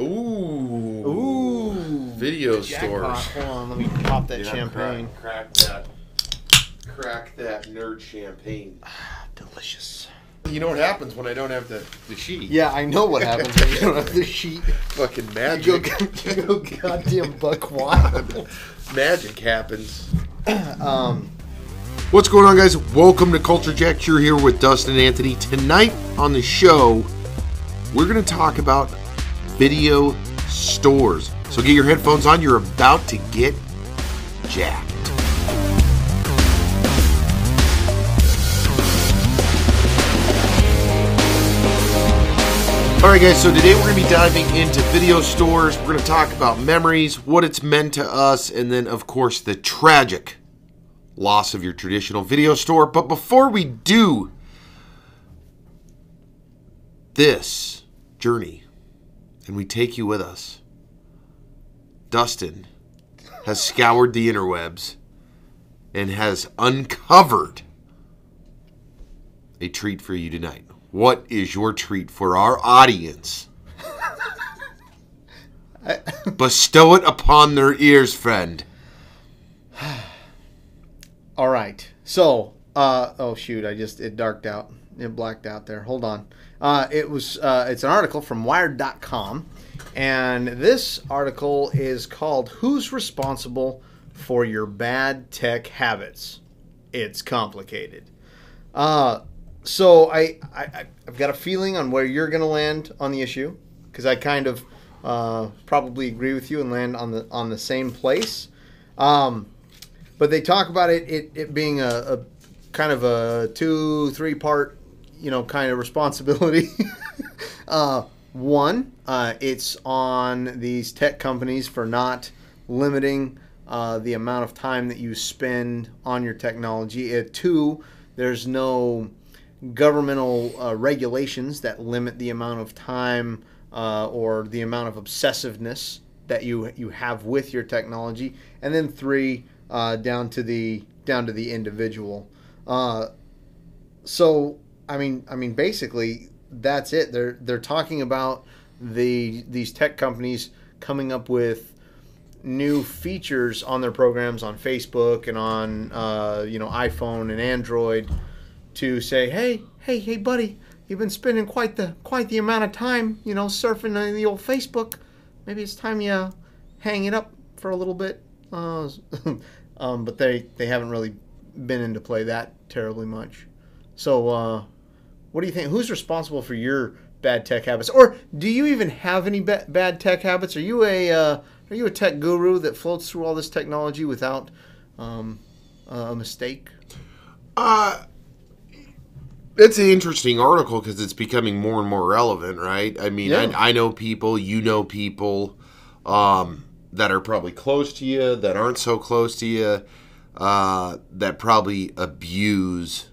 Ooh. Ooh. Video Jackpot. stores. Hold on, let me pop that Yeah, champagne. Crack, crack that. Crack that nerd champagne. Delicious. You know what happens when I don't have the, the sheet? Yeah, I know what happens when you don't have the sheet. Fucking You magic. go, you go goddamn buck wild. magic happens. Um, What's going on, guys? Welcome to Culture Jack. You're here with Dustin Anthony. Tonight on the show, we're going to talk about video stores. So get your headphones on. You're about to get jacked. All right, guys. So today we're going to be diving into video stores. We're going to talk about memories, what it's meant to us, and then, of course, the tragic loss of your traditional video store. But before we do this journey and we take you with us, Dustin has scoured the interwebs and has uncovered a treat for you tonight. What is your treat for our audience? Bestow it upon their ears, friend. all right. So, uh, oh shoot, I just it darked out. It blacked out there. Hold on. Uh, it was uh, it's an article from Wired.com, and this article is called "Who's Responsible for Your Bad Tech Habits?" It's complicated. Uh, so I, I I've got a feeling on where you're going to land on the issue because I kind of uh, probably agree with you and land on the on the same place. Um, but they talk about it it, it being a, a kind of a two three part you know kind of responsibility. uh, one, uh, it's on these tech companies for not limiting uh, the amount of time that you spend on your technology. Uh, two, there's no governmental uh, regulations that limit the amount of time uh, or the amount of obsessiveness that you you have with your technology, and then three uh, down to the down to the individual. Uh, so I mean I mean basically that's it. They're they're talking about the these tech companies coming up with new features on their programs on Facebook and on uh, you know iPhone and Android to say, hey, hey, hey, buddy, you've been spending quite the quite the amount of time, you know, surfing on the old Facebook. Maybe it's time you hang it up for a little bit. Uh, um, but they they haven't really been into play that terribly much. So, uh, what do you think? Who's responsible for your bad tech habits, or do you even have any ba- bad tech habits? Are you a uh, are you a tech guru that floats through all this technology without um, a mistake? Uh, it's an interesting article because it's becoming more and more relevant, right? I mean, Yeah. I, I know people, you know people um, that are probably close to you, that aren't so close to you, uh, that probably abuse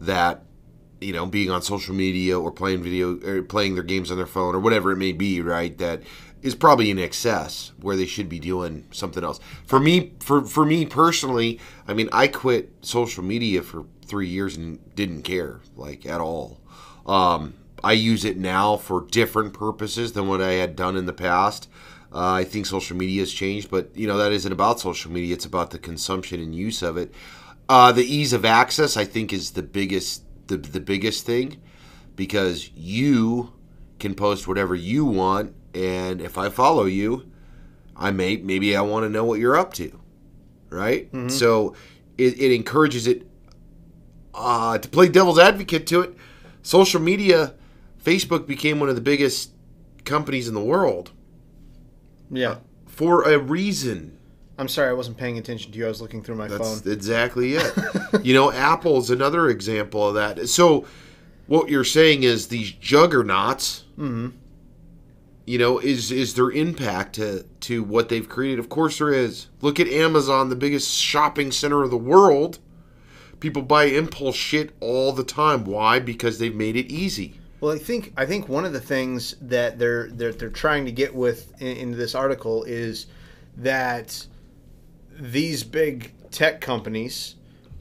that, you know, being on social media or playing video or playing their games on their phone or whatever it may be, right? That is probably in excess where they should be doing something else. For me, for for me personally, I mean, I quit social media for three years and didn't care like at all. Um, I use it now for different purposes than what I had done in the past. Uh, I think social media has changed, but you know that isn't about social media. It's about the consumption and use of it. Uh, the ease of access, I think, is the biggest the, the biggest thing because you can post whatever you want, and if I follow you, I may maybe I want to know what you're up to, right? So it, it encourages it uh, to play devil's advocate to it. Social media, Facebook became one of the biggest companies in the world Yeah. for a reason. I'm sorry, I wasn't paying attention to you. I was looking through my phone. That's phone. exactly it. you know, Apple's another example of that. So, what you're saying is these juggernauts, Mm-hmm. you know, is is their impact to to what they've created? Of course, there is. Look at Amazon, the biggest shopping center of the world. People buy impulse shit all the time. Why? Because they've made it easy. Well, I think I think one of the things that they're they're they're trying to get with in, in this article is that these big tech companies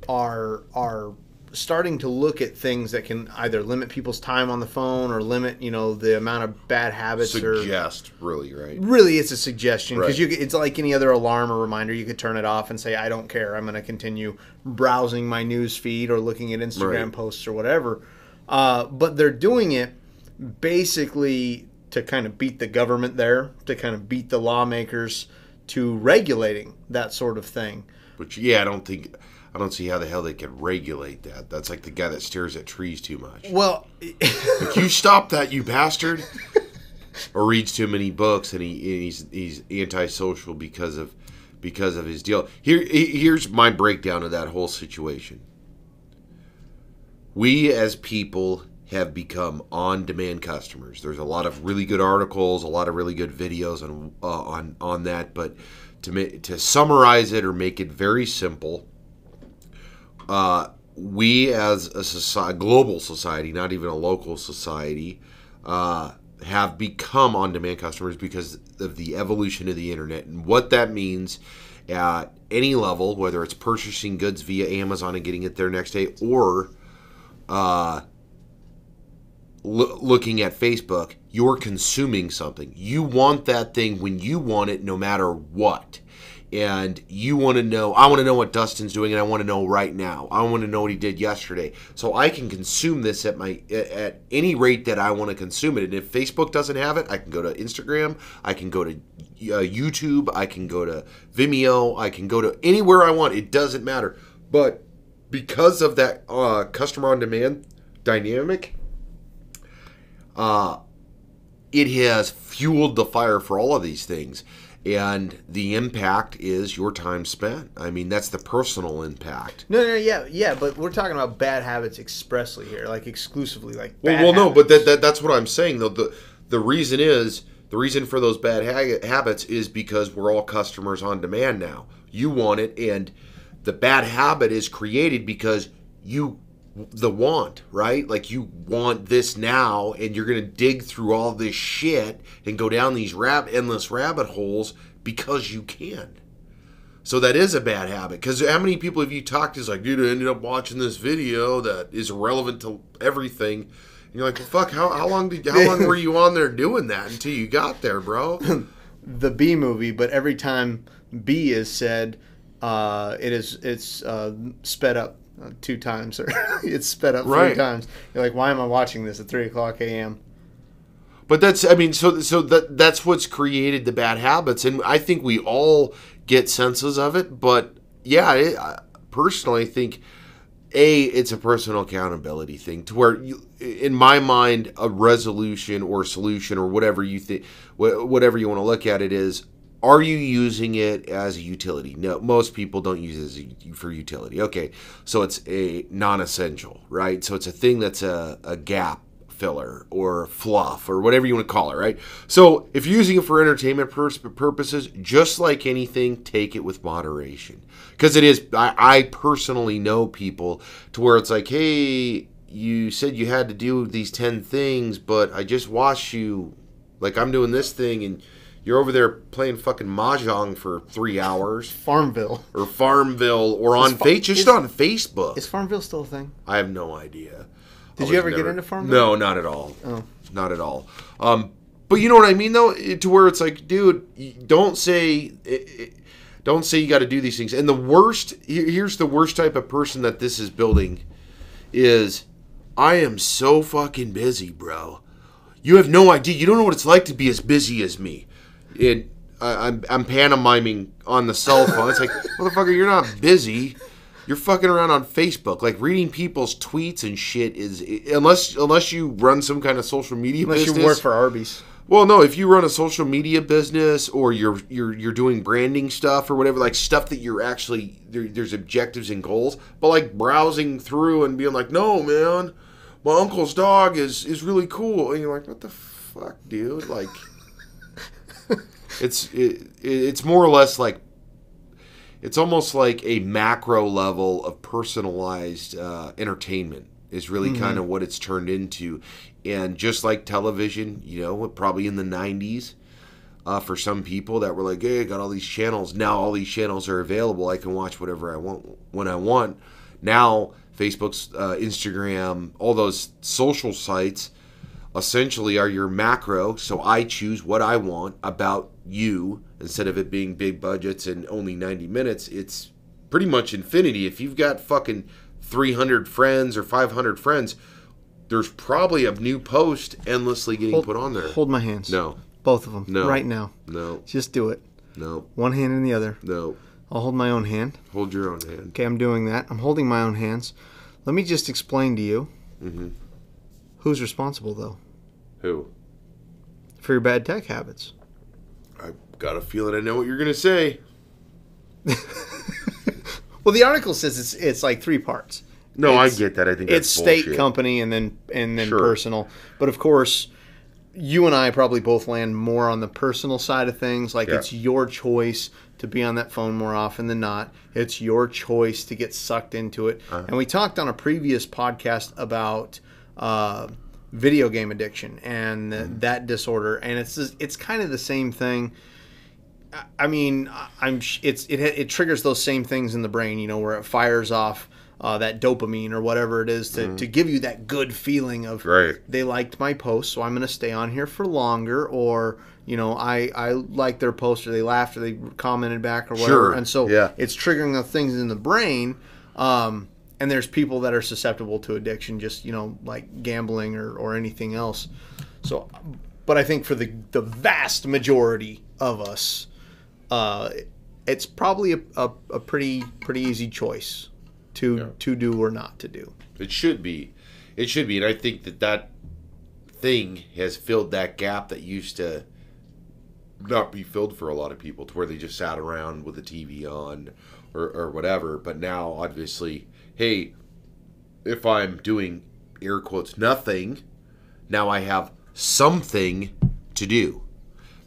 are are starting to look at things that can either limit people's time on the phone or limit, you know, the amount of bad habits or Suggest, really, right? really it's a suggestion because Right. you it's like any other alarm or reminder you could turn it off and say i don't care i'm going to continue browsing my news feed or looking at instagram Right. posts or whatever uh, but they're doing it basically to kind of beat the government there to kind of beat the lawmakers to regulating that sort of thing Which, yeah, I don't think, I don't see how the hell they could regulate that. That's like the guy that stares at trees too much. well Like, you stop that, you bastard! or reads too many books, and he he's he's antisocial because of because of his deal. Here, here's my breakdown of that whole situation. We as people have become on-demand customers. There's a lot of really good articles, a lot of really good videos on uh, on on that. But to ma- to summarize it or make it very simple, uh, we as a society, global society, not even a local society, uh, have become on-demand customers because of the evolution of the internet and what that means at any level, whether it's purchasing goods via Amazon and getting it there next day, or loo- looking at Facebook, you're consuming something. You want that thing when you want it, no matter what. And you want to know, I want to know what Dustin's doing, and I want to know right now. I want to know what he did yesterday. So I can consume this at my at any rate that I want to consume it. And if Facebook doesn't have it, I can go to Instagram, I can go to uh, YouTube, I can go to Vimeo, I can go to anywhere I want. It doesn't matter. But because of that uh, customer on demand dynamic, uh, it has fueled the fire for all of these things. And the impact is your time spent. I mean, that's the personal impact. no no yeah yeah but we're talking about bad habits expressly here like exclusively like Well, well, no, but that, that that's what I'm saying though. The the reason is the reason for those bad ha- habits is because we're all customers on demand now. You want it, and the bad habit is created because you the want right like you want this now and you're gonna dig through all this shit and go down these rab- endless rabbit holes because you can so that is a bad habit. Because how many people have you talked to? Is like, dude, I ended up watching this video that is relevant to everything. And you're like, well, fuck, how, how long did how long were you on there doing that until you got there, bro? the B movie, but every time B is said, uh, it is it's uh, sped up two times, or it's sped up Right. three times. You're like, why am I watching this at three o'clock a.m.? But that's, I mean, so so that that's what's created the bad habits, and I think we all get senses of it. But yeah, I personally think a it's a personal accountability thing to where you, in my mind a resolution or solution or whatever you think whatever you want to look at it is are you using it as a utility no most people don't use it a, for utility okay so it's a non-essential right so it's a thing that's a, a gap filler or fluff or whatever you want to call it, right? So if you're using it for entertainment purposes, just like anything, take it with moderation. Because it is, I, I personally know people to where it's like, hey, you said you had to do these 10 things, but I just watched you, like I'm doing this thing, and you're over there playing fucking Mahjong for three hours. Farmville. Or Farmville, or on Fa- face, just is- on Facebook. Is Farmville still a thing? I have no idea. Did I you ever get into Farmville? No, not at all. Oh. Not at all. Um, but you know what I mean, though, It- to where it's like, dude, don't say, it- it- don't say you got to do these things. And the worst, here's the worst type of person that this is building, is I am so fucking busy, bro. You have no idea. You don't know what it's like to be as busy as me. It, I, I'm, I'm pantomiming on the cell phone. It's like, motherfucker, you're not busy. You're fucking around on Facebook, like reading people's tweets and shit. Is unless unless you run some kind of social media Unless business. you work for Arby's. Well, no, if you run a social media business or you're you're you're doing branding stuff or whatever, like stuff that you're actually there, there's objectives and goals, but like browsing through and being like, no, man, my uncle's dog is is really cool, and you're like, what the fuck, dude? Like, it's it, it's more or less like it's almost like a macro level of personalized uh, entertainment is really kind of what it's turned into. And just like television you know probably in the 90s uh, for some people that were like hey i got all these channels. Now all these channels are available. I can watch whatever i want when i want. Now Facebook's, uh, Instagram, all those social sites essentially are your macro. So I choose what I want about you instead of it being big budgets and only 90 minutes. It's pretty much infinity. If you've got fucking 300 friends or 500 friends, there's probably a new post endlessly getting Hold- put on there. Hold my hands. No, Both of them. No. Right now. no, Just do it. no, One hand in the other. no. I'll hold my own hand. Hold your own hand. Okay, I'm doing that. I'm holding my own hands. Let me just explain to you Mhm. who's responsible, though, Who? for your bad tech habits. I got a feeling I know what you're gonna say. Well, the article says it's it's like three parts. No, It's- I get that. I think It's state bullshit. company and then and then Sure. personal. But of course, you and I probably both land more on the personal side of things. Like Yeah. it's your choice to be on that phone more often than not. It's your choice to get sucked into it. Uh-huh. And we talked on a previous podcast about uh, video game addiction and Mm-hmm. that disorder. And it's just- it's kind of the same thing. I- mean, I'm it's it it triggers those same things in the brain, you know, where it fires off uh, that dopamine or whatever it is to, to give you that good feeling of. Right. they liked my post, so I'm going to stay on here for longer, or you know, I I like their post, or they laughed, or they commented back, or whatever, Sure, and so yeah. it's triggering the things in the brain. Um, and there's people that are susceptible to addiction, just you know, like gambling or or anything else. So, but I think for the the vast majority of us, uh, it's probably a, a, a pretty pretty easy choice to to do or not to do. It should be. It should be. And I think that that thing has filled that gap that used to not be filled for a lot of people to where they just sat around with the TV on or, or whatever. But now, obviously, hey, if I'm doing air quotes nothing, now I have something to do.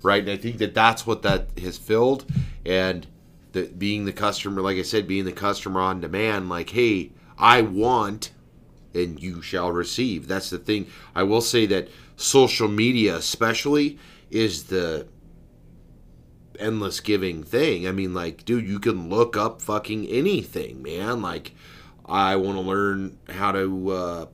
Right. And I think that that's what that has filled. And the, being the customer, like I said, being the customer on demand, like, hey, I want and you shall receive. That's the thing. I will say that social media, especially, is the endless giving thing. I mean, like, dude, you can look up fucking anything, man. Like, I want to learn how to uh,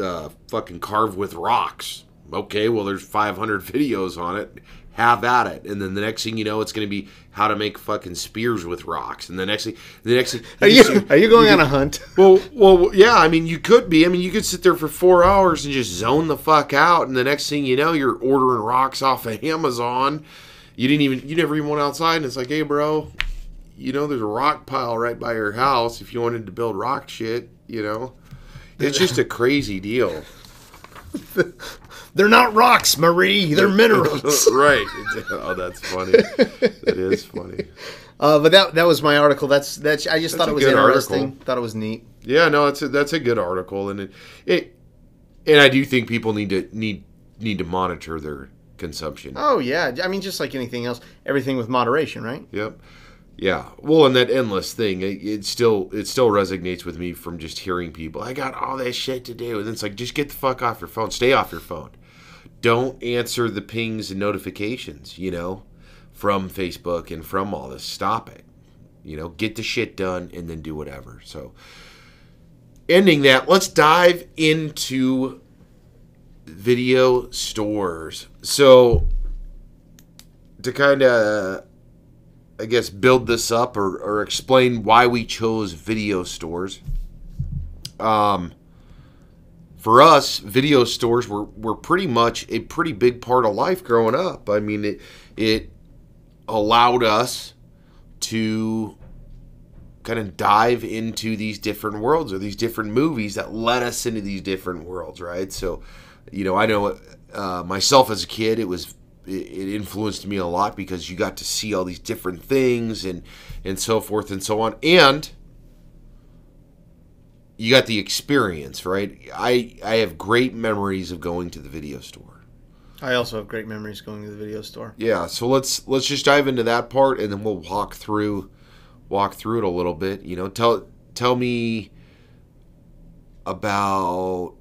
uh, fucking carve with rocks. Okay, well, there's 500 videos on it. Have at it, and then the next thing you know, it's going to be how to make fucking spears with rocks, and the next thing, the next thing, Are you are you going on a hunt? well, well, yeah. I mean, you could be. I mean, you could sit there for four hours and just zone the fuck out, and the next thing you know, you're ordering rocks off of Amazon. You didn't even, you never even went outside, and it's like, hey, bro, you know, there's a rock pile right by your house. If you wanted to build rock shit, you know, it's just a crazy deal, They're not rocks, Marie. They're minerals. right? Oh, that's funny. That is funny. Uh, but that that was my article. That's that's. I just That's thought it was interesting. article. Thought it was neat. Yeah, no, it's a, that's a good article, and it, it, and I do think people need to need need to monitor their consumption. Oh yeah. I mean, just like anything else, everything with moderation, right? Yep. Yeah. Well, and that endless thing, it, it still it still resonates with me from just hearing people. I got all this shit to do, and it's like just get the fuck off your phone. Stay off your phone. Don't answer the pings and notifications. You know, from Facebook and from all this. Stop it. You know, get the shit done and then do whatever. So, ending that, let's dive into video stores. So, to kind of I guess, build this up or, or explain why we chose video stores. Um, for us, video stores were, were pretty much a pretty big part of life growing up. I mean, it, it allowed us to kind of dive into these different worlds or these different movies that led us into these different worlds, right? So, you know, I know uh, myself as a kid, it was it influenced me a lot because you got to see all these different things and and so forth and so on. And you got the experience right? I i have great memories of going to the video store. I also have great memories going to the video store. yeah so let's let's just dive into that part and then we'll walk through walk through it a little bit you know. Tell tell me about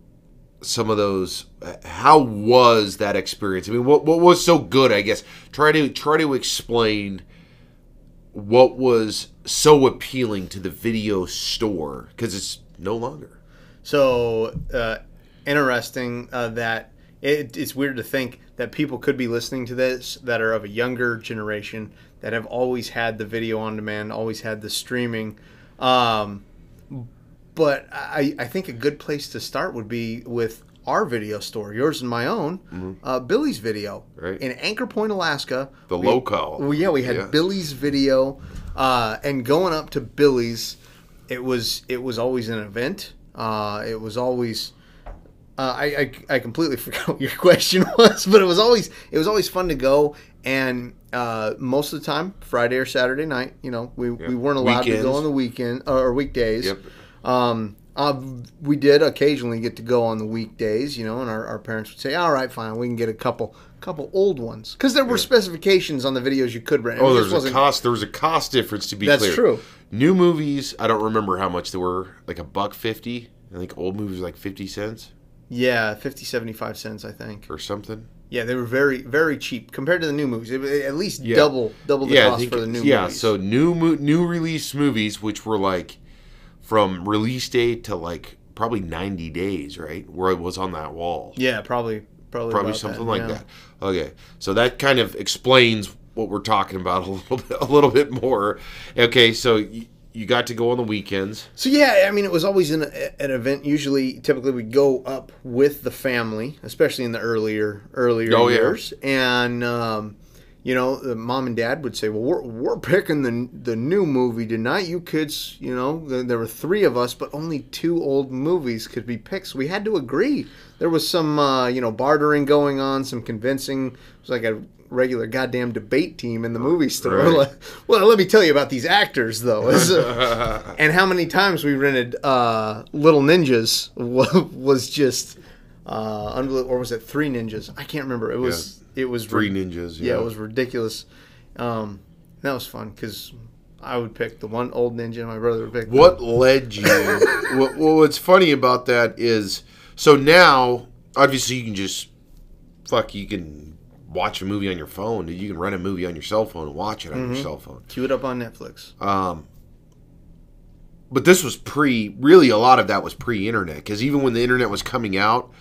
some of those how was that experience i mean what, what was so good i guess try to try to explain what was so appealing to the video store because it's no longer. So uh, interesting uh, that it, it's weird to think that people could be listening to this that are of a younger generation that have always had the video on demand, always had the streaming. Um, but I, I think a good place to start would be with our video store, yours and my own, uh, Billy's Video Mm-hmm. Right. in Anchor Point, Alaska. The We- local. well, yeah, we had. Billy's Video, uh, and going up to Billy's, it was it was always an event. Uh, it was always. Uh, I, I, I completely forgot what your question was, but it was always it was always fun to go, and uh, most of the time Friday or Saturday night, you know, we, we weren't allowed to go on the weekend or weekdays. Yep. Um, uh, we did occasionally get to go on the weekdays, you know, and our, our parents would say, "All right, fine, we can get a couple couple old ones," because there were specifications on the videos you could rent. Oh, just there's a cost. There was a cost difference to be That's clear. true. New movies, I don't remember how much they were. Like a buck fifty. I think old movies were like fifty cents Yeah, 50, 75 cents, I think. or something. Yeah, they were very very cheap compared to the new movies. At least Yeah. double double the yeah, cost for the new movies. yeah. movies. So new new release movies, which were like from release date to like probably ninety days, right? Where it was on that wall. yeah, probably probably probably something that, like yeah. that. Okay, so that kind of explains what we're talking about a little bit, a little bit more. Okay, so you, you got to go on the weekends. So yeah, I mean, it was always an, an event. Usually, typically, we go up with the family, especially in the earlier earlier Oh, yeah. years, and um, you know, the mom and dad would say, "Well, we're, we're picking the the new movie tonight. You kids, you know, there, were three of us, but only two old movies could be picked. So we had to agree. There was some, uh, you know, bartering going on, some convincing. It was like a regular goddamn debate team in the movie store. Right. Well, let me tell you about these actors, though. And how many times we rented uh, Little Ninjas was just uh. Or was it Three Ninjas? I can't remember. It was it was Three ri- ninjas. Yeah, it was ridiculous. Um, that was fun because I would pick the one old ninja, and my brother would pick What led you? what, well, what's funny about that is so now obviously you can just fuck you can watch a movie on your phone. You can rent a movie on your cell phone and watch it on Mm-hmm. your cell phone. Cue it up on Netflix. Um, but this was pre. Really, a lot of that was pre-internet because even when the internet was coming out,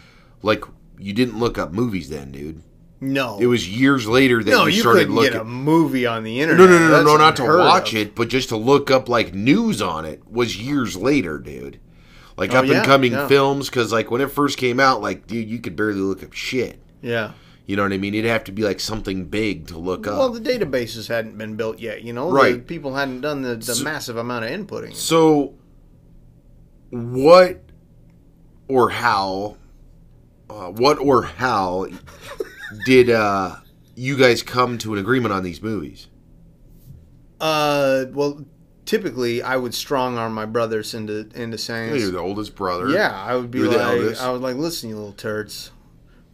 like you didn't look up movies then, dude. No, It was years later that no. you You started couldn't looking. get a movie on the internet. no, no, no, no, no, not to watch of. it, but just to look up like news on it was years later, dude. Like Oh, up and coming yeah. films, because like when it first came out, like dude, you could barely look up shit. Yeah. You know what I mean? It'd have to be like something big to look up. Well, the databases hadn't been built yet. You know, The Right. people hadn't done the, the So- massive amount of inputting. So, what or how, uh, what or how did uh, you guys come to an agreement on these movies? Uh, well, typically I would strong arm my brothers into into saying, You're the oldest brother. yeah, I would be You're like. I would like, listen, you little turds,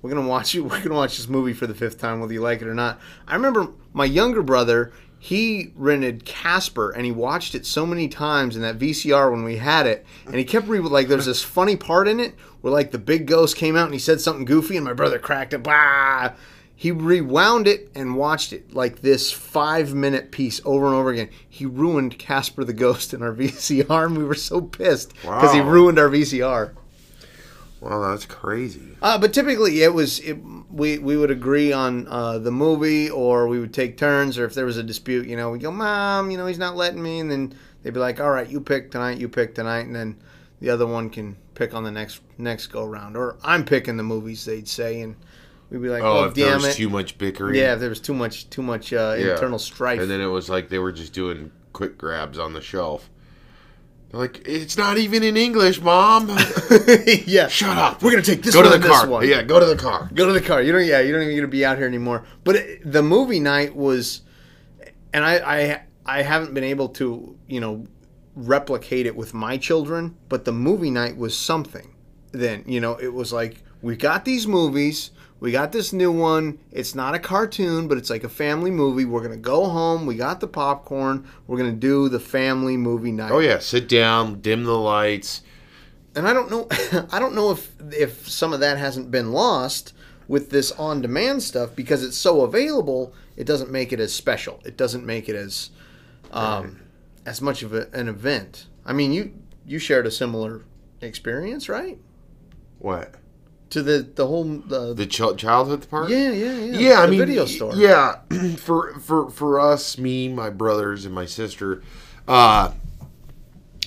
we're gonna watch you. We're gonna watch this movie for the fifth time, whether you like it or not. I remember my younger brother. He rented Casper and he watched it so many times in that VCR when we had it, and he kept re like there's this funny part in it where like the big ghost came out and he said something goofy and my brother cracked it. Bah! He rewound it and watched it like this five minute piece over and over again. He ruined Casper the Ghost in our VCR, and we were so pissed because he ruined our VCR. Wow, that's crazy. Uh, but typically, it was it, we we would agree on uh, the movie, or we would take turns, or if there was a dispute, you know, we go, "Mom, you know, he's not letting me," and then they'd be like, "All right, you pick tonight, you pick tonight," and then the other one can pick on the next next go round, or I'm picking the movies, they'd say, and we'd be like, Oh, "Oh, if there damn was it." too much bickering. yeah, if there was too much too much uh, Yeah. internal strife. And then it was like they were just doing quick grabs on the shelf. They're like, it's not even in English, Mom. yeah, Shut up. We're gonna take this go one to the car. one. Yeah, go to the car. Go to the car. You don't. Yeah, you don't even get to be out here anymore. But it, the movie night was, and I, I, I haven't been able to, you know, replicate it with my children. But the movie night was something. Then you know, it was like we got these movies. We got this new one. It's not a cartoon, but it's like a family movie. We're gonna go home. We got the popcorn. We're gonna do the family movie night. Oh yeah, sit down, dim the lights. and I don't know I don't know if if some of that hasn't been lost with this on demand stuff because it's so available it doesn't make it as special it doesn't make it as um, as much of a, an event I mean you you shared a similar experience, right? What? To the the whole the, The ch- childhood part? yeah yeah yeah yeah, I the mean, video store Yeah, for for for us, me, my brothers, and my sister, uh,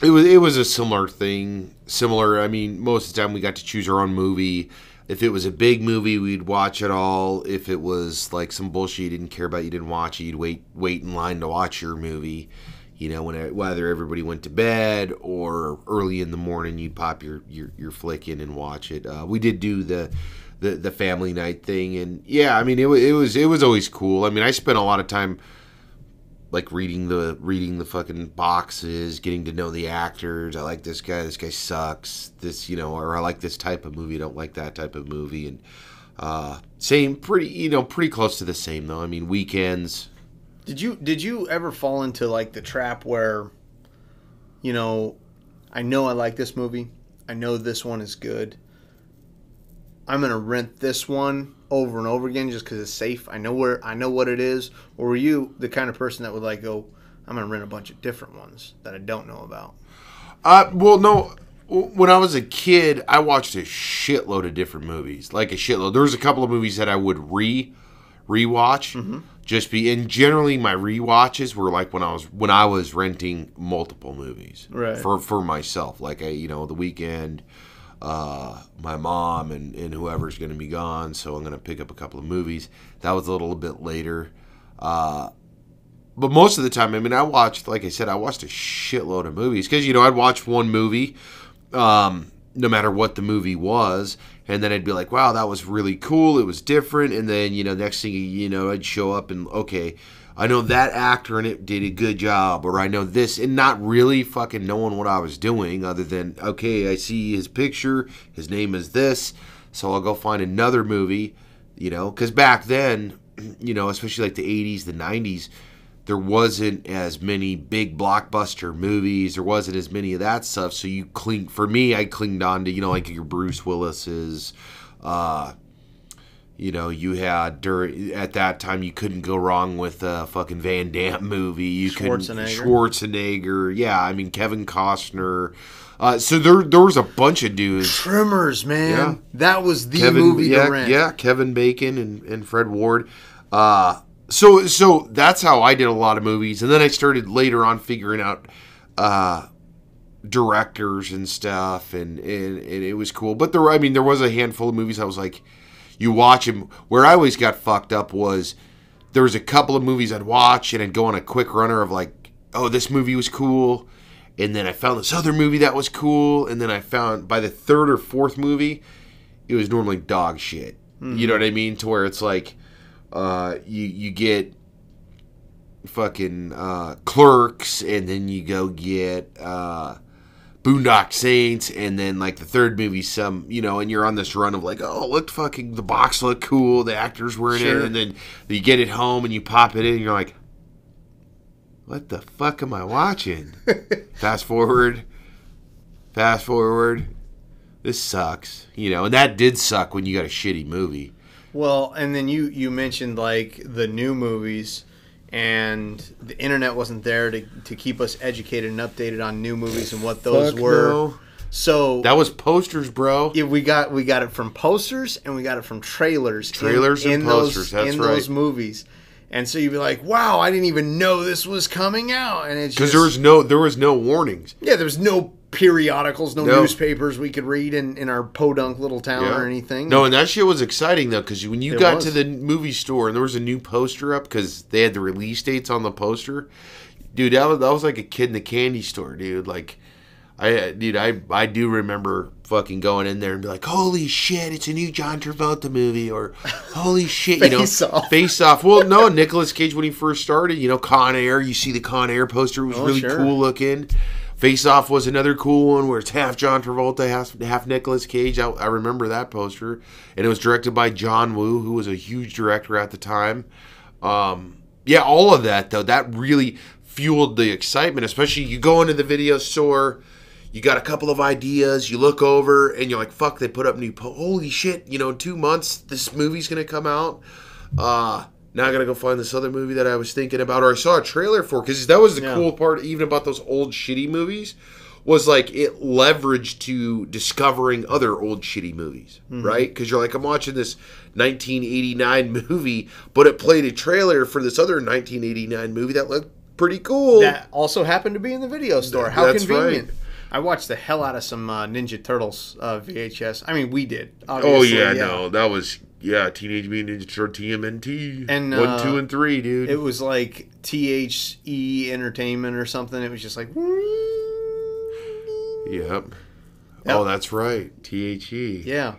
it was it was a similar thing. Similar. I mean, most of the time we got to choose our own movie. If it was a big movie, we'd watch it all. If it was like some bullshit you didn't care about, you didn't watch it. You'd wait wait in line to watch your movie. You know, when whether everybody went to bed or early in the morning, you'd pop your your, your flick in and watch it. Uh, we did do the the the family night thing, and yeah, I mean it was it was it was always cool. I mean, I spent a lot of time like reading the reading the fucking boxes, getting to know the actors. I like this guy. This guy sucks. This you know, or I like this type of movie. I don't like that type of movie. And uh, same, pretty you know, pretty close to the same though. I mean, weekends. Did you did you ever fall into like the trap where, you know, I know I like this movie. I know this one is good. I'm gonna rent this one over and over again just because it's safe. I know where I know what it is. Or were you the kind of person that would like go? I'm gonna rent a bunch of different ones that I don't know about. Uh, well, no. When I was a kid, I watched a shitload of different movies, like a shitload. There was a couple of movies that I would re rewatch, just be. And generally, my rewatches were like when I was when I was renting multiple movies Right. for for myself, like a you know the weekend. Uh, my mom and, and whoever's going to be gone, so I'm going to pick up a couple of movies. That was a little bit later. Uh, but most of the time, I mean, I watched, like I said, I watched a shitload of movies because you know I'd watch one movie, um, no matter what the movie was, and then I'd be like, "Wow, that was really cool. It was different." And then you know, next thing you know, I'd show up and okay, I know that actor in it did a good job, or I know this, and not really fucking knowing what I was doing, other than okay, I see his picture, his name is this, so I'll go find another movie, you know, because back then, you know, especially like the '80s, the '90s there wasn't as many big blockbuster movies. There wasn't as many of that stuff. So you cling for me, I clinged on to you know like your Bruce Willis's. Uh, you know, you had during at that time you couldn't go wrong with a fucking Van Damme movie. You couldn't Schwarzenegger. Schwarzenegger. Yeah, I mean Kevin Costner. Uh, so there there was a bunch of dudes. Tremors, man. Yeah. That was the Kevin, movie yeah, yeah, Kevin Bacon and, and Fred Ward. Uh, so so that's how I did a lot of movies, and then I started later on figuring out uh, directors and stuff, and, and and it was cool. But there, were- I mean, there was a handful of movies I was like, you watch them. Where I always got fucked up was there was a couple of movies I'd watch, and I'd go on a quick runner of like, oh, this movie was cool. And then I found this other movie that was cool, and then I found by the third or fourth movie, it was normally dog shit. You know what I mean? To where it's like, uh, you you get fucking uh, clerks, and then you go get uh, Boondock Saints, and then like the third movie, some you know, and you're on this run of like, oh, look, fucking the box looked cool, the actors were in Sure. it, and then you get it home and you pop it in, and you're like, what the fuck am I watching? fast forward, fast forward. This sucks, you know, and that did suck when you got a shitty movie. Well, and then you you mentioned like the new movies, and the internet wasn't there to, to keep us educated and updated on new movies and what those Fuck were. no. So That was posters, bro. yeah, we got we got it from posters and we got it from trailers. in- Trailers and in posters, Those, that's in right. those movies. And so you'd be like, "Wow, I didn't even know this was coming out." And it's Because there was no there was no warnings. yeah, there was no periodicals, no, No. newspapers we could read in, in our podunk little town Yeah. or anything. No, and that shit was exciting though, because when you It got was. to the movie store and there was a new poster up because they had the release dates on the poster, dude, that was, that was like a kid in the candy store, dude. Like, I, uh, dude, I, I do remember fucking going in there and be like, holy shit, it's a new John Travolta movie, or holy shit, you know, Face Off. face off. Well, no, Nicolas Cage when he first started, you know, Con Air. You see the Con Air poster it was Oh, really sure. cool looking. Face Off was another cool one where it's half John Travolta, half, half Nicolas Cage. I, I remember that poster, and it was directed by John Woo, who was a huge director at the time. Um, yeah, all of that though, that really fueled the excitement. Especially you go into the video store, you got a couple of ideas, you look over, and you're like, "Fuck!" They put up new. Po- Holy shit! You know, in two months this movie's gonna come out. Uh now I gotta go find this other movie that I was thinking about, or I saw a trailer for. Because that was the Yeah. cool part, even about those old shitty movies, was like it leveraged to discovering other old shitty movies, right? Because you're like, I'm watching this 1989 movie, but it played a trailer for this other 1989 movie that looked pretty cool. That also happened to be in the video store. How convenient. right. I watched the hell out of some uh, Ninja Turtles uh, VHS. I mean, we did. oh obviously, yeah, no, that was yeah, Teenage Mutant Ninja Turtle TMNT, And, one, uh, two, and three, dude. It was like THE Entertainment or something. It was just like. yep. Oh, that's right. T H E. Yeah.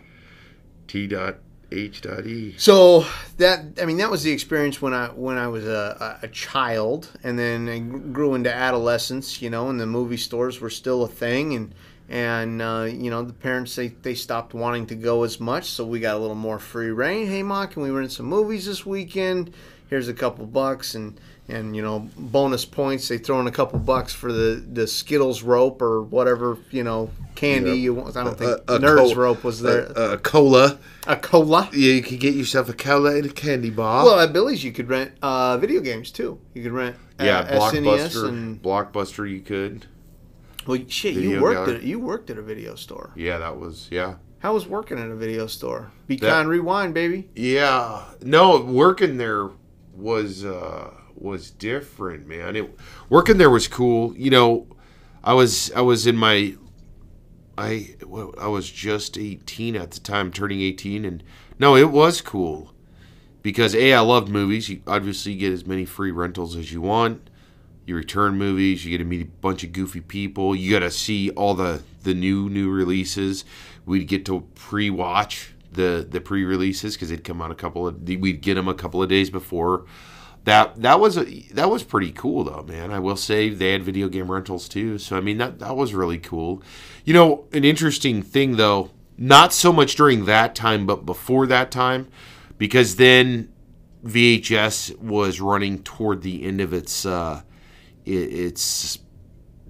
T dot H dot E. So that I mean that was the experience when I when I was a, a, a child, and then I grew into adolescence. You know, and the movie stores were still a thing, and and uh, you know the parents they, they stopped wanting to go as much, so we got a little more free reign. Hey, ma, can we rent some movies this weekend? Here's a couple bucks, and and you know bonus points. They throw in a couple bucks for the the Skittles rope or whatever you know candy Yep. you want. I don't think A- a Nerds co- rope was there. A, a cola. a cola. Yeah, you could get yourself a cola and a candy bar. Well, at Billy's, you could rent uh, video games too. You could rent uh, yeah, SNES Blockbuster. and Blockbuster, you could. Well, shit. You worked gallery. at you worked at a video store. Yeah, that was yeah. How was working at a video store? Be That- kind, rewind, baby. Yeah. No, working there was uh was different, man. It working there was cool. You know, I was I was in my I I was just 18 at the time, turning 18 and no, it was cool. Because A, I loved movies. You obviously get as many free rentals as you want. You return movies, you get to meet a bunch of goofy people. You got to see all the the new new releases. We'd get to pre-watch the the pre-releases because they'd come out a couple of we'd get them a couple of days before. That that was a, that was pretty cool though, man. I will say they had video game rentals too. So I mean that that was really cool. You know, an interesting thing though, not so much during that time, but before that time, because then VHS was running toward the end of its uh, its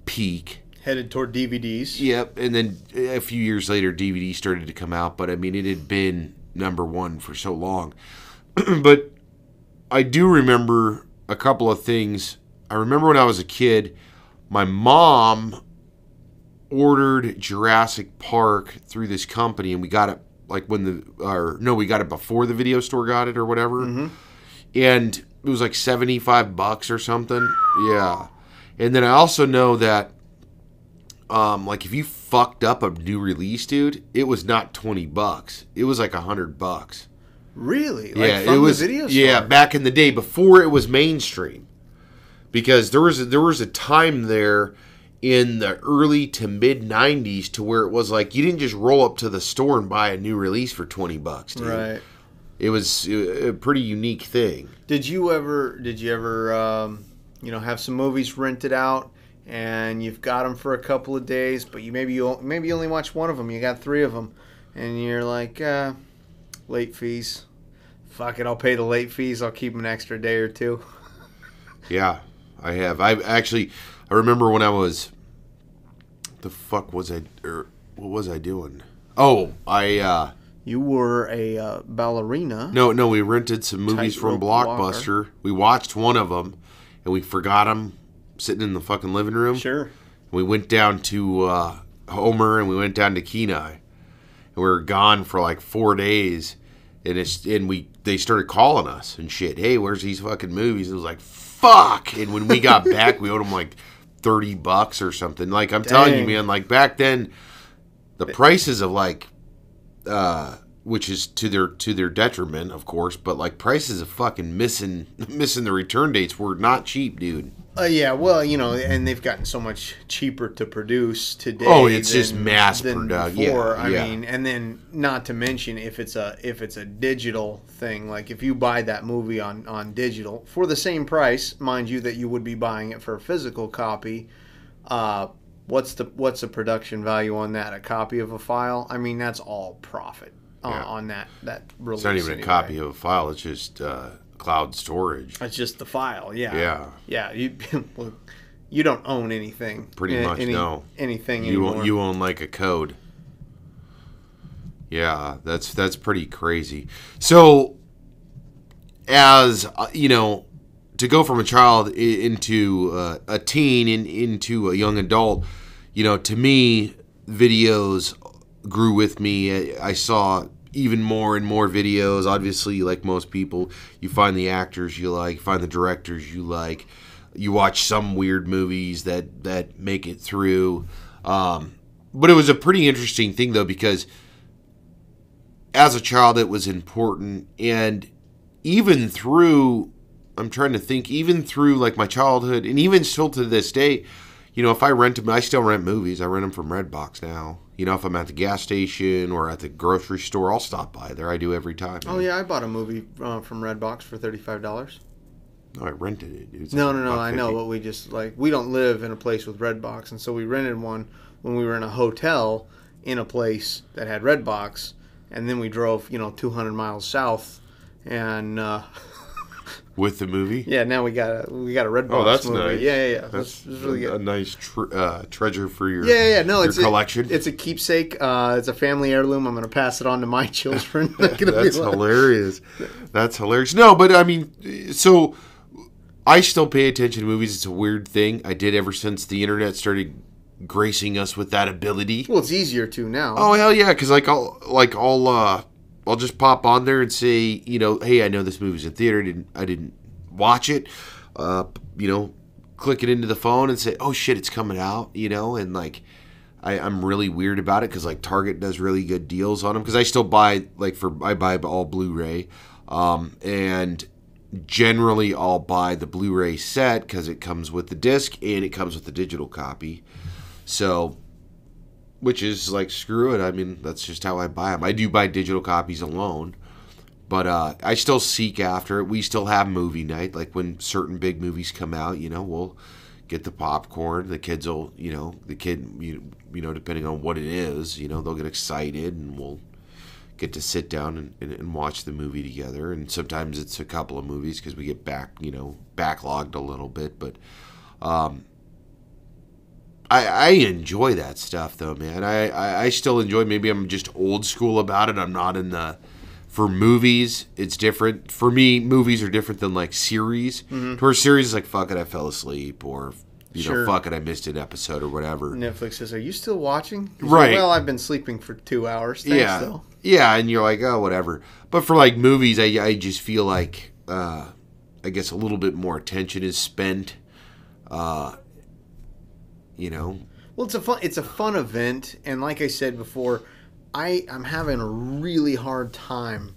peak. Headed toward DVDs. Yep, and then a few years later, DVD started to come out. But I mean, it had been number one for so long. but I do remember a couple of things. I remember when I was a kid, my mom ordered Jurassic Park through this company, and we got it like when the or no, we got it before the video store got it or whatever, mm-hmm. and it was like seventy five bucks or something. Yeah, and then I also know that um, like if you fucked up a new release, dude, it was not twenty bucks. It was like a hundred bucks. Really? Like yeah, it was. Yeah, back in the day before it was mainstream, because there was a, there was a time there in the early to mid '90s to where it was like you didn't just roll up to the store and buy a new release for twenty bucks, dude. Right. It was a a pretty unique thing. Did you ever? Did you ever? Um, you know, have some movies rented out, and you've got them for a couple of days, but you maybe you maybe you only watch one of them. You got three of them, and you're like, uh, late fees. Fuck it, I'll pay the late fees. I'll keep 'em an extra day or two. Yeah, I have. I actually, I remember when I was. The fuck was I? Or what was I doing? Oh, I. uh You were a uh, ballerina. No, no, we rented some movies from Blockbuster. We watched one of them, and we forgot them sitting in the fucking living room. Sure. We went down to uh, Homer, and we went down to Kenai, and we were gone for like four days. And it's and we they started calling us and shit. Hey, where's these fucking movies? It was like fuck. And when we got back, we owed them like thirty bucks or something. Like I'm telling you, man. Like back then, the prices of like uh which is to their to their detriment of course but like prices of fucking missing missing the return dates were not cheap dude Uh, yeah, well, you know, and they've gotten so much cheaper to produce today. Oh, it's just than- mass than product. before. Yeah, I yeah. mean, and then not to mention if it's a if it's a digital thing, like if you buy that movie on on digital for the same price, mind you, that you would be buying it for a physical copy. Uh, what's the what's the production value on that? A copy of a file? I mean, that's all profit uh, Yeah. on that that release. it's not even a copy of a file it's just uh cloud storage It's just the file. Yeah. yeah Yeah, you well, you don't own anything. Pretty eh, much, any, no. anything you anymore. own, you own like a code yeah that's that's pretty crazy so as uh, you know to go from a child into uh, a teen and into a young adult you know, to me, videos grew with me. I saw even more and more videos. Obviously, like most people, you find the actors you like, find the directors you like. You watch some weird movies that that make it through. Um, but it was a pretty interesting thing though because as a child it was important and even through I'm trying to think even through like my childhood and even still to this day, you know, if I rent them, I still rent movies. I rent them from Redbox now. You know, if I'm at the gas station or at the grocery store, I'll stop by there. I do every time. Oh yeah, I bought a movie uh, from Redbox for thirty five dollars. No, I rented it. It No, like no, no. I know, but we just like we don't live in a place with Redbox, and so we rented one when we were in a hotel in a place that had Redbox, and then we drove, you know, 200 miles south, and uh, with the movie. yeah, now we got a we got a Redbox. Oh, that's movie. nice. Yeah, yeah, yeah. That's That's, really a, a nice tr- uh, treasure for your Yeah, yeah. No, it's a- collection. it's a keepsake. Uh, it's a family heirloom. I'm going to pass it on to my children. They're gonna be That's hilarious. That's hilarious. No, but I mean, so I still pay attention to movies. It's a weird thing. I did ever since the internet started gracing us with that ability. Well, it's easier to now. Oh hell yeah! Because like I'll like I'll uh I'll just pop on there and say you know hey I know this movie's in theater. I didn't I didn't watch it. Uh, you know, click it into the phone and say oh shit it's coming out. You know, and like. I, I'm really weird about it because like Target does really good deals on them because I still buy like for I buy all Blu-ray, um, and generally I'll buy the Blu-ray set because it comes with the disc and it comes with the digital copy. So which is like screw it. I mean, that's just how I buy them. I do buy digital copies alone, but uh, I still seek after it. We still have movie night, like when certain big movies come out. You know, we'll get the popcorn. The kids will, you know, the kid, you, you know, depending on what it is, you know, they'll get excited, and we'll get to sit down and, and, and watch the movie together. And sometimes it's a couple of movies because we get back, you know, backlogged a little bit, but. Um, I, I enjoy that stuff though, man. I, I, I still enjoy. Maybe I'm just old school about it. I'm not in the. For movies, it's different. For me, movies are different than like series. For series, it's like fuck it, I fell asleep, or you Sure. know, fuck it, I missed an episode or whatever. Netflix says, "Are you still watching?" Right. Well, I've been sleeping for two hours. Thanks, yeah, though. yeah, and you're like, oh, whatever. But for like movies, I, I just feel like, uh, I guess a little bit more attention is spent. Uh, you know, Well, it's a fun it's a fun event, and like I said before, I I'm having a really hard time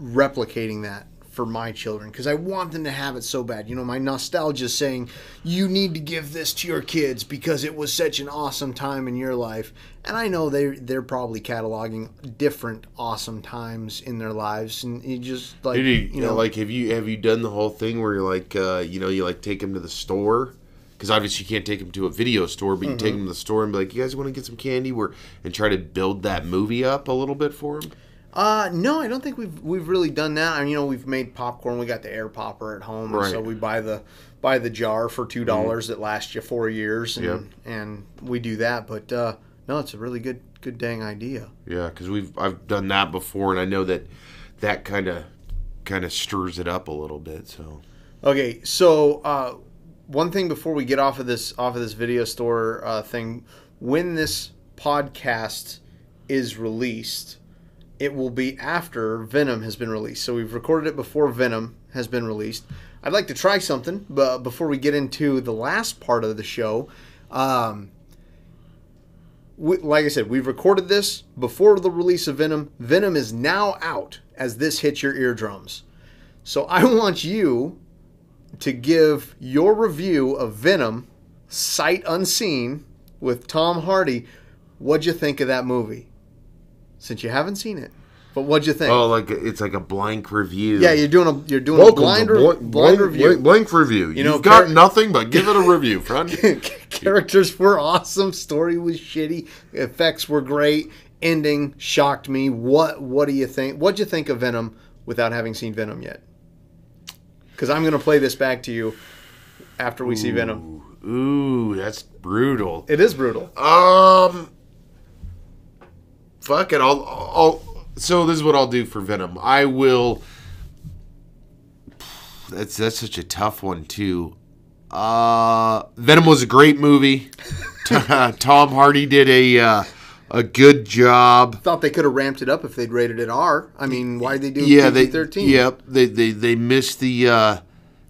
replicating that for my children because I want them to have it so bad. You know, my nostalgia is saying you need to give this to your kids because it was such an awesome time in your life, and I know they they're probably cataloging different awesome times in their lives, and you just like Did you, you know. like have you have you done the whole thing where you're like uh, you know you like take them to the store because obviously you can't take them to a video store but you Mm-hmm. take them to the store and be like you guys want to get some candy where and try to build that movie up a little bit for them Uh, no, I don't think we've we've really done that. I mean, you know, we've made popcorn. We got the air popper at home, and so Mm-hmm. we buy the buy the jar for two dollars that lasts you four years, and Yep. and we do that. But uh, no, it's a really good good dang idea. yeah because we've I've done that before and I know that that kind of kind of stirs it up a little bit so Okay, so uh, one thing before we get off of this off of this video store uh, thing, when this podcast is released, it will be after Venom has been released. So we've recorded it before Venom has been released. I'd like to try something, but before we get into the last part of the show, um, we, like I said, we've recorded this before the release of Venom. Venom is now out as this hits your eardrums. So I want you to give your review of Venom, sight unseen, with Tom Hardy. What'd you think of that movie? Since you haven't seen it, but what'd you think? oh like it's like a blank review yeah, you're doing a you're doing a blind, re- blank, blind blank, review. blank, review. You know, have got nothing but give it a review, friend. Characters were awesome. Story was shitty. Effects were great. Ending shocked me. What What do you think? What'd you think of Venom without having seen Venom yet? Because I'm going to play this back to you after we see Venom. Ooh, that's brutal. It is brutal. Um, fuck it. I'll, I'll. So this is what I'll do for Venom. I will. That's that's such a tough one too. Uh, Venom was a great movie. Tom Hardy did a uh, a good job. Thought they could have ramped it up if they'd rated it R. I mean, why did they do Yeah, they PG-13? Yep, they they they missed the uh,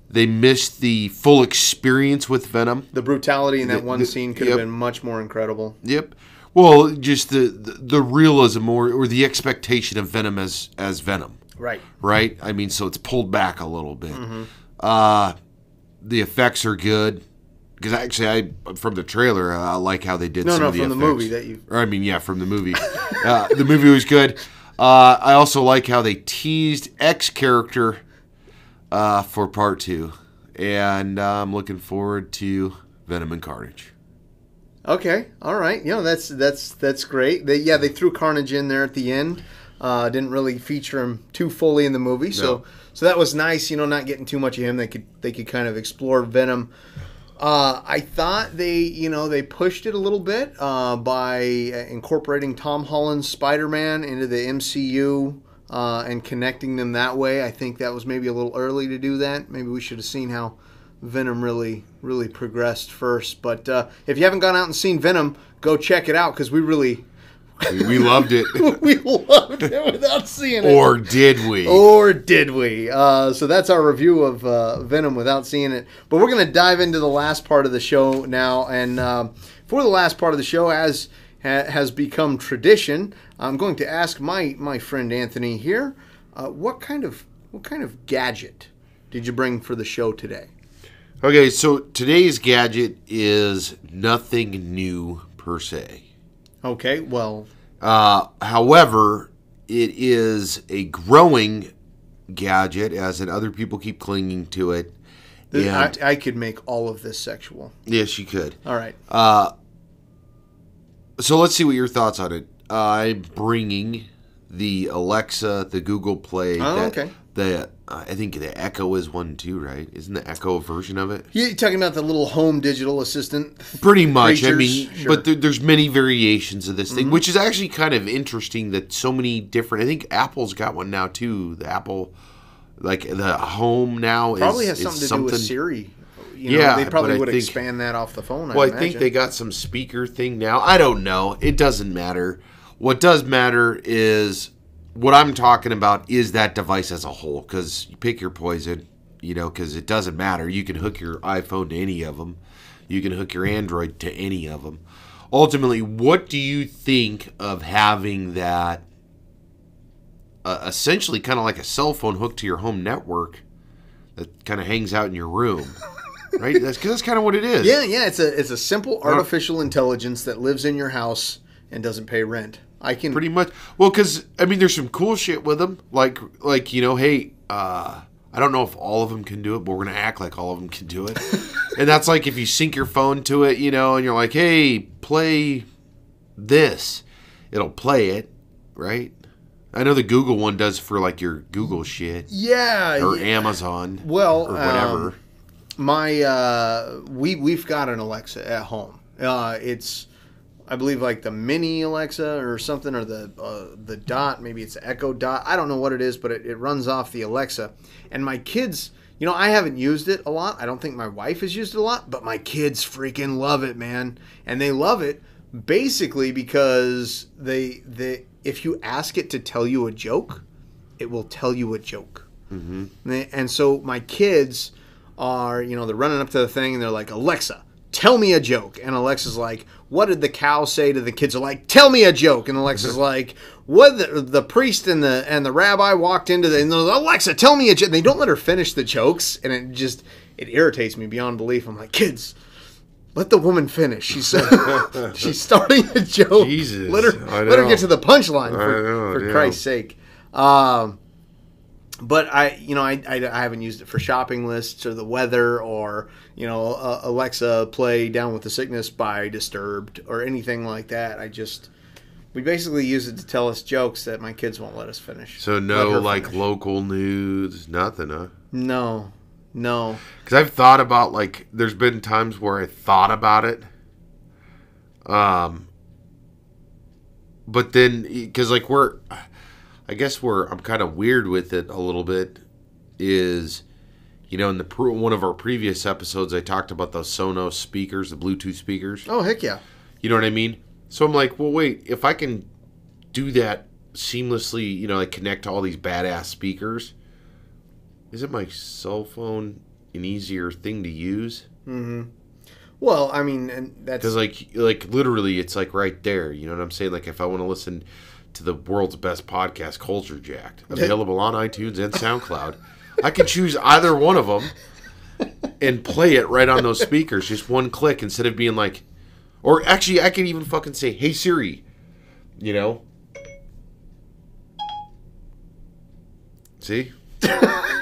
they missed the full experience with Venom. The brutality in that The- one the- scene could yep. have been much more incredible. Yep. Well, just the the, the realism or, or the expectation of Venom as as Venom. Right. right? I mean, so it's pulled back a little bit. Mm-hmm. Uh, the effects are good because actually, I from the trailer, I like how they did. No, some no, of the from the movie that you- Or I mean, yeah, from the movie. uh, the movie was good. Uh, I also like how they teased X character uh, for part two, and uh, I'm looking forward to Venom and Carnage. Okay, all right. You know that's that's that's great. They yeah they threw Carnage in there at the end. Uh, didn't really feature him too fully in the movie, so No. so that was nice. You know, not getting too much of him. They could they could kind of explore Venom. Uh, I thought they you know they pushed it a little bit uh, by incorporating Tom Holland's Spider Man into the MCU. Uh, and connecting them that way, I think that was maybe a little early to do that. Maybe we should have seen how Venom really, really progressed first. But uh, if you haven't gone out and seen Venom, go check it out because we really, We, we loved it, we loved it without seeing it. or did we? Or did we? Uh, so that's our review of uh, Venom without seeing it. But we're going to dive into the last part of the show now. And um for the last part of the show, as ha- has become tradition, I'm going to ask my my friend Anthony here, uh, what kind of what kind of gadget did you bring for the show today? Okay, so today's gadget is nothing new per se. Okay, well, Uh, however, it is a growing gadget, as in other people keep clinging to it. And I, I could make all of this sexual. yes, you could. All right. Uh, So let's see what your thoughts on it. I'm bringing the Alexa, the Google Play. Oh, that- okay. The uh, I think the Echo is one too, right? Isn't the Echo a version of it? You're talking about the little home digital assistant. Pretty much. I mean, Sure. Mm-hmm. but there, there's many variations of this thing, which is actually kind of interesting that so many different. I think Apple's got one now too. The Apple, like the Home now, probably is, has something to something. do with Siri. You know, Yeah, they probably would think- expand that off the phone. Well, I think they got some speaker thing now. I don't know. It doesn't matter. What does matter is what I'm talking about is that device as a whole. Because you pick your poison, you know. Because it doesn't matter. You can hook your iPhone to any of them. You can hook your Android to any of them. Ultimately, what do you think of having that? Uh, essentially, kind of like a cell phone hooked to your home network that kind of hangs out in your room, right? That's because that's kind of what it is. Yeah, yeah. It's a it's a simple artificial intelligence that lives in your house and doesn't pay rent. I can pretty much well because i mean there's some cool shit with them like like you know hey uh i don't know if all of them can do it but we're gonna act like all of them can do it and that's like if you sync your phone to it you know and you're like hey play this it'll play it right i know the google one does for like your google shit yeah. or yeah. amazon Well, or whatever um, my uh, we we've got an Alexa at home. Uh, it's I believe like the mini Alexa or something, or the uh, the Dot. Maybe it's Echo Dot. I don't know what it is, but it, it runs off the Alexa. And my kids, you know, I haven't used it a lot. I don't think my wife has used it a lot, but my kids freaking love it, man. And they love it basically because they they if you ask it to tell you a joke, it will tell you a joke. Mm-hmm. And so my kids are, you know, they're running up to the thing and they're like, Alexa, tell me a joke. And Alexa's like, what did the cow say to the kids? Are like, tell me a joke. And Alexa's like, what the, the priest and the and the rabbi walked into the and they're like, Alexa, tell me a joke. And they don't let her finish the jokes, and it just it irritates me beyond belief. I'm like, kids. Let the woman finish. She's she's starting a joke. Jesus, let her let her get to the punchline for, know, for yeah. Christ's sake. Um, but I, you know, I, I, I haven't used it for shopping lists or the weather or you know uh, Alexa play Down with the Sickness by Disturbed or anything like that. I just we basically use it to tell us jokes that my kids won't let us finish. so no like finish. local news nothing huh no, no. Because I've thought about like, there's been times where I thought about it, um, but then because like we're, I guess we're I'm kind of weird with it a little bit. Is You know, in the pre- one of our previous episodes, I talked about those Sonos speakers, the Bluetooth speakers. Oh heck yeah. You know what I mean? So I'm like, well, wait, if I can do that seamlessly, you know, like connect to all these badass speakers, isn't my cell phone an easier thing to use? Mm-hmm. Well, I mean, and that's Because like, like literally, it's like right there. You know what I'm saying? Like if I want to listen to the world's best podcast, Culture Jacked, available on iTunes and SoundCloud, I can choose either one of them and play it right on those speakers, just one click instead of being like, or actually, I can even fucking say, "Hey Siri," you know. See.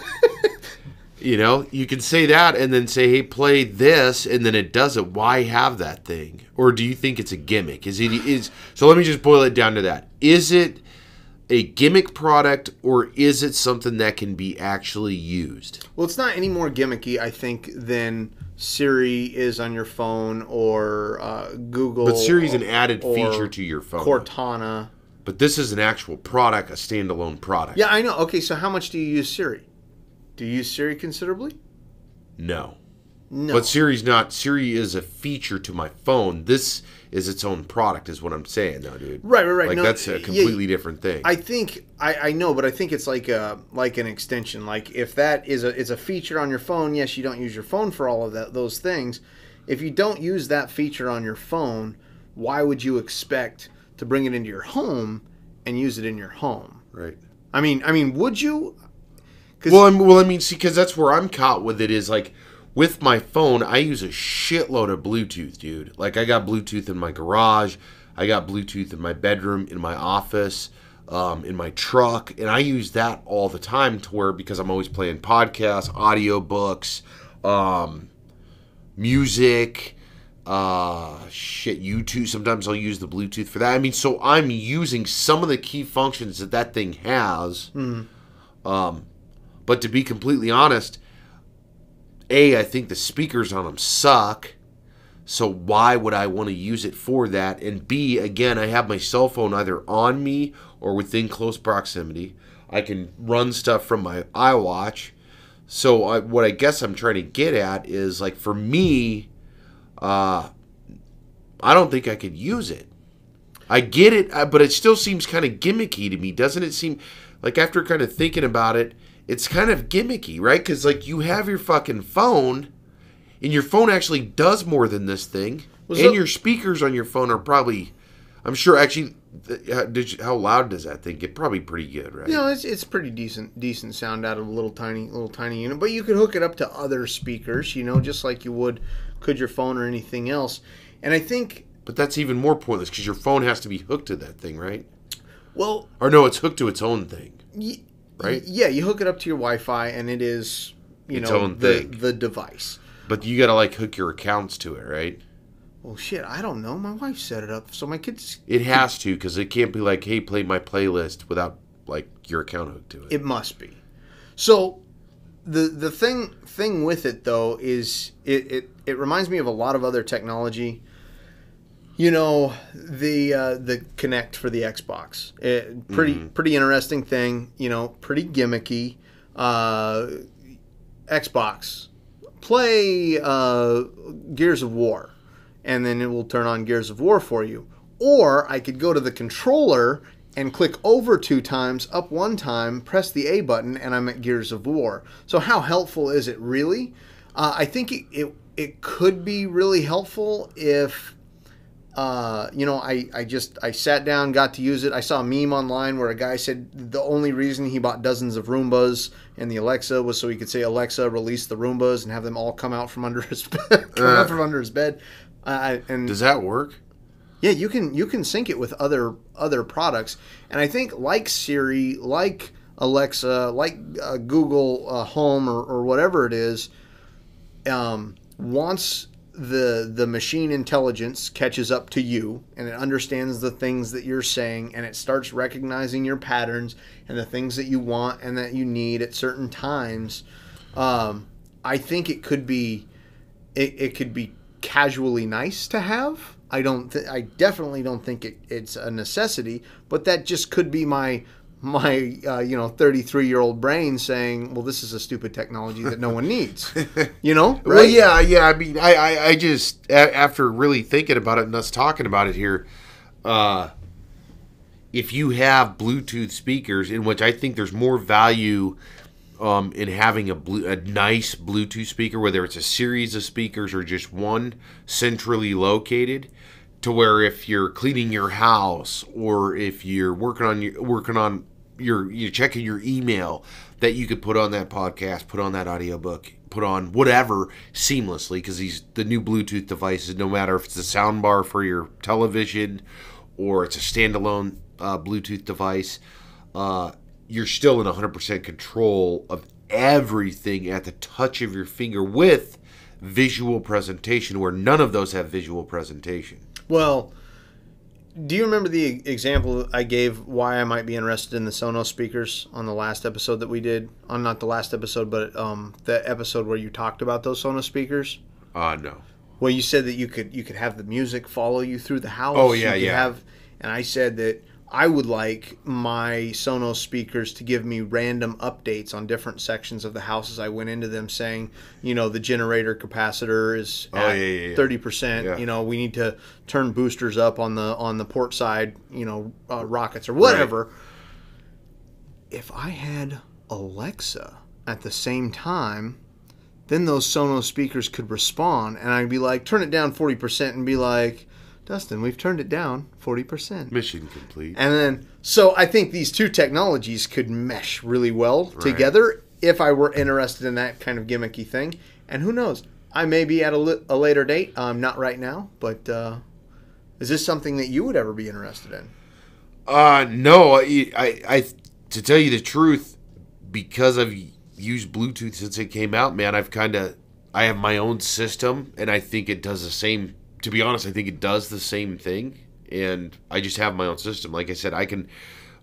You know, you can say that and then say, "Hey, play this," and then it does it. Why have that thing? Or do you think it's a gimmick? Is it is so? Let me just boil it down to that. Is it a gimmick product, or is it something that can be actually used? well, it's not any more gimmicky, I think, than Siri is on your phone or uh, Google. But Siri's an added feature to your phone. Cortana. But this is an actual product, a standalone product. Yeah, I know. Okay, so how much do you use Siri? Do you use Siri considerably? No. No. But Siri's not. Siri is a feature to my phone. This is its own product, is what I'm saying, though, dude. Right, right, right. Like No, that's a yeah, completely different thing. I think I, I know, but I think it's like a like an extension. Like if that is a is a feature on your phone, yes, you don't use your phone for all of that those things. If you don't use that feature on your phone, why would you expect to bring it into your home and use it in your home? right. I mean, I mean, would you? Well, I'm, well, I mean, see, because that's where I'm caught with it is like with my phone, I use a shitload of Bluetooth, dude. Like I got Bluetooth in my garage, I got Bluetooth in my bedroom, in my office, um, in my truck, and I use that all the time to where because I'm always playing podcasts, audiobooks, um, music. Uh, shit, YouTube. Sometimes I'll use the Bluetooth for that. I mean, so I'm using some of the key functions that that thing has. Um, but to be completely honest, A, I think the speakers on them suck. So why would I want to use it for that? And B, again, I have my cell phone either on me or within close proximity. I can run stuff from my iWatch. So I, what I guess I'm trying to get at is like for me, uh, I don't think I could use it. I get it, uh, but it still seems kind of gimmicky to me, doesn't it? Seem like after kind of thinking about it, it's kind of gimmicky, right? Because like you have your fucking phone, and your phone actually does more than this thing, Was and your speakers on your phone are probably, I'm sure, actually, how, did you, how loud does that thing get? Probably pretty good, right? You know, it's, it's pretty decent decent sound out of a little tiny little tiny unit, but you could hook it up to other speakers, you know, just like you would could your phone or anything else. And I think, But that's even more pointless because your phone has to be hooked to that thing, right? well, Or no, it's hooked to its own thing. y- Right. Yeah, you hook it up to your Wi-Fi, and it is you Its know own the thing. the device. But you got to like hook your accounts to it, right? Well, shit, I don't know. My wife set it up so my kids. It has to because it can't be like, hey, play my playlist without like your account hooked to it. It must be. So the the thing thing with it though is it it, it reminds me of a lot of other technology. You know the uh, the Kinect for the Xbox. It, pretty pretty interesting thing. You know, pretty gimmicky. Uh, Xbox play uh, Gears of War, and then it will turn on Gears of War for you. Or I could go to the controller and click over two times, up one time, press the A button, and I'm at Gears of War. So how helpful is it really? Uh, I think it, it it could be really helpful if uh, you know, I, I just I sat down, got to use it. I saw a meme online where a guy said the only reason he bought dozens of Roombas and the Alexa was so he could say Alexa release the Roombas and have them all come out from under his bed, come out from under his bed. Uh, and Does that work? yeah, you can you can sync it with other other products, and I think like Siri, like Alexa, like uh, Google uh, Home or, or whatever it is, um, once the the machine intelligence catches up to you and it understands the things that you're saying and it starts recognizing your patterns and the things that you want and that you need at certain times, um, I think it could be it, it could be casually nice to have. I don't. Th- I definitely don't think it, it's a necessity, but that just could be my my uh, you know 33 year old brain saying, well, this is a stupid technology that no one needs. You know, right? Well, yeah, yeah. I mean, I, I, I just a- after really thinking about it and us talking about it here, uh, if you have Bluetooth speakers, in which I think there's more value um, in having a, blue, a nice Bluetooth speaker, whether it's a series of speakers or just one centrally located, to where if you're cleaning your house or if you're working on your working on your you're checking your email, that you could put on that podcast, put on that audiobook, put on whatever seamlessly because these the new Bluetooth devices, no matter if it's a sound bar for your television or it's a standalone uh, Bluetooth device, uh, you're still in 100% control of everything at the touch of your finger with visual presentation, where none of those have visual presentation. Well, do you remember the example I gave why I might be interested in the Sonos speakers on the last episode that we did? On not the last episode, but um, the episode where you talked about those Sonos speakers. Uh, no. Well, you said that you could you could have the music follow you through the house. Oh, yeah, You yeah. Have, and I said that I would like my Sonos speakers to give me random updates on different sections of the house as I went into them, saying, you know, the generator capacitor is Oh, at yeah, yeah, yeah. thirty percent. Yeah. You know, we need to turn boosters up on the on the port side. You know, uh, rockets or whatever. If I had Alexa at the same time, then those Sonos speakers could respond, and I'd be like, turn it down forty percent, and be like, Dustin, we've turned it down forty percent. Mission complete. And then, so I think these two technologies could mesh really well together if I were interested in that kind of gimmicky thing. And who knows? I may be at a, li- a later date. Um, not right now, but uh, is this something that you would ever be interested in? Uh, no, I, I, I, to tell you the truth, because I've used Bluetooth since it came out, man, I've kind of, I have my own system, and I think it does the same. To be honest, I think it does the same thing, and I just have my own system. Like I said, I can,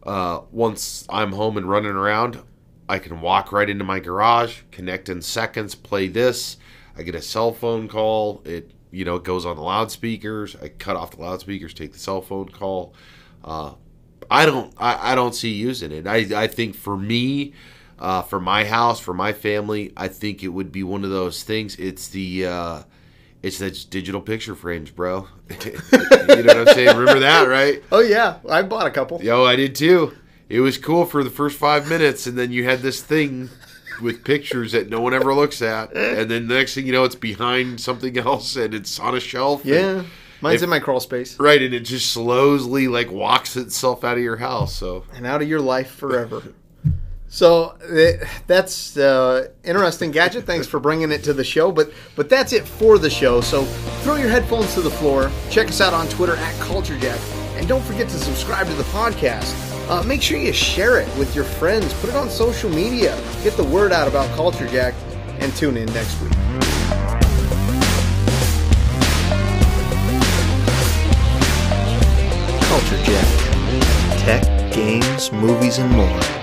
uh, once I'm home and running around, I can walk right into my garage, connect in seconds, play this. I get a cell phone call. It, you know, it goes on the loudspeakers. I cut off the loudspeakers, take the cell phone call. Uh, I don't I, I don't see using it. I, I think for me, uh, for my house, for my family, I think it would be one of those things. It's the uh, it's the digital picture frames, bro. you know what I'm saying? Remember that, right? Oh yeah, I bought a couple. Yo, I did too. It was cool for the first five minutes, and then you had this thing with pictures that no one ever looks at, and then the next thing you know, it's behind something else, and it's on a shelf. Yeah, mine's in my crawl space right, and it just slowly like walks itself out of your house. So and out of your life forever. So eh, that's uh, interesting gadget. Thanks for bringing it to the show. But but that's it for the show. So throw your headphones to the floor. Check us out on Twitter at CultureJack, and don't forget to subscribe to the podcast. Uh, make sure you share it with your friends. Put it on social media. Get the word out about Culture Jack, and tune in next week. Culture Jack. Tech, games, movies, and more.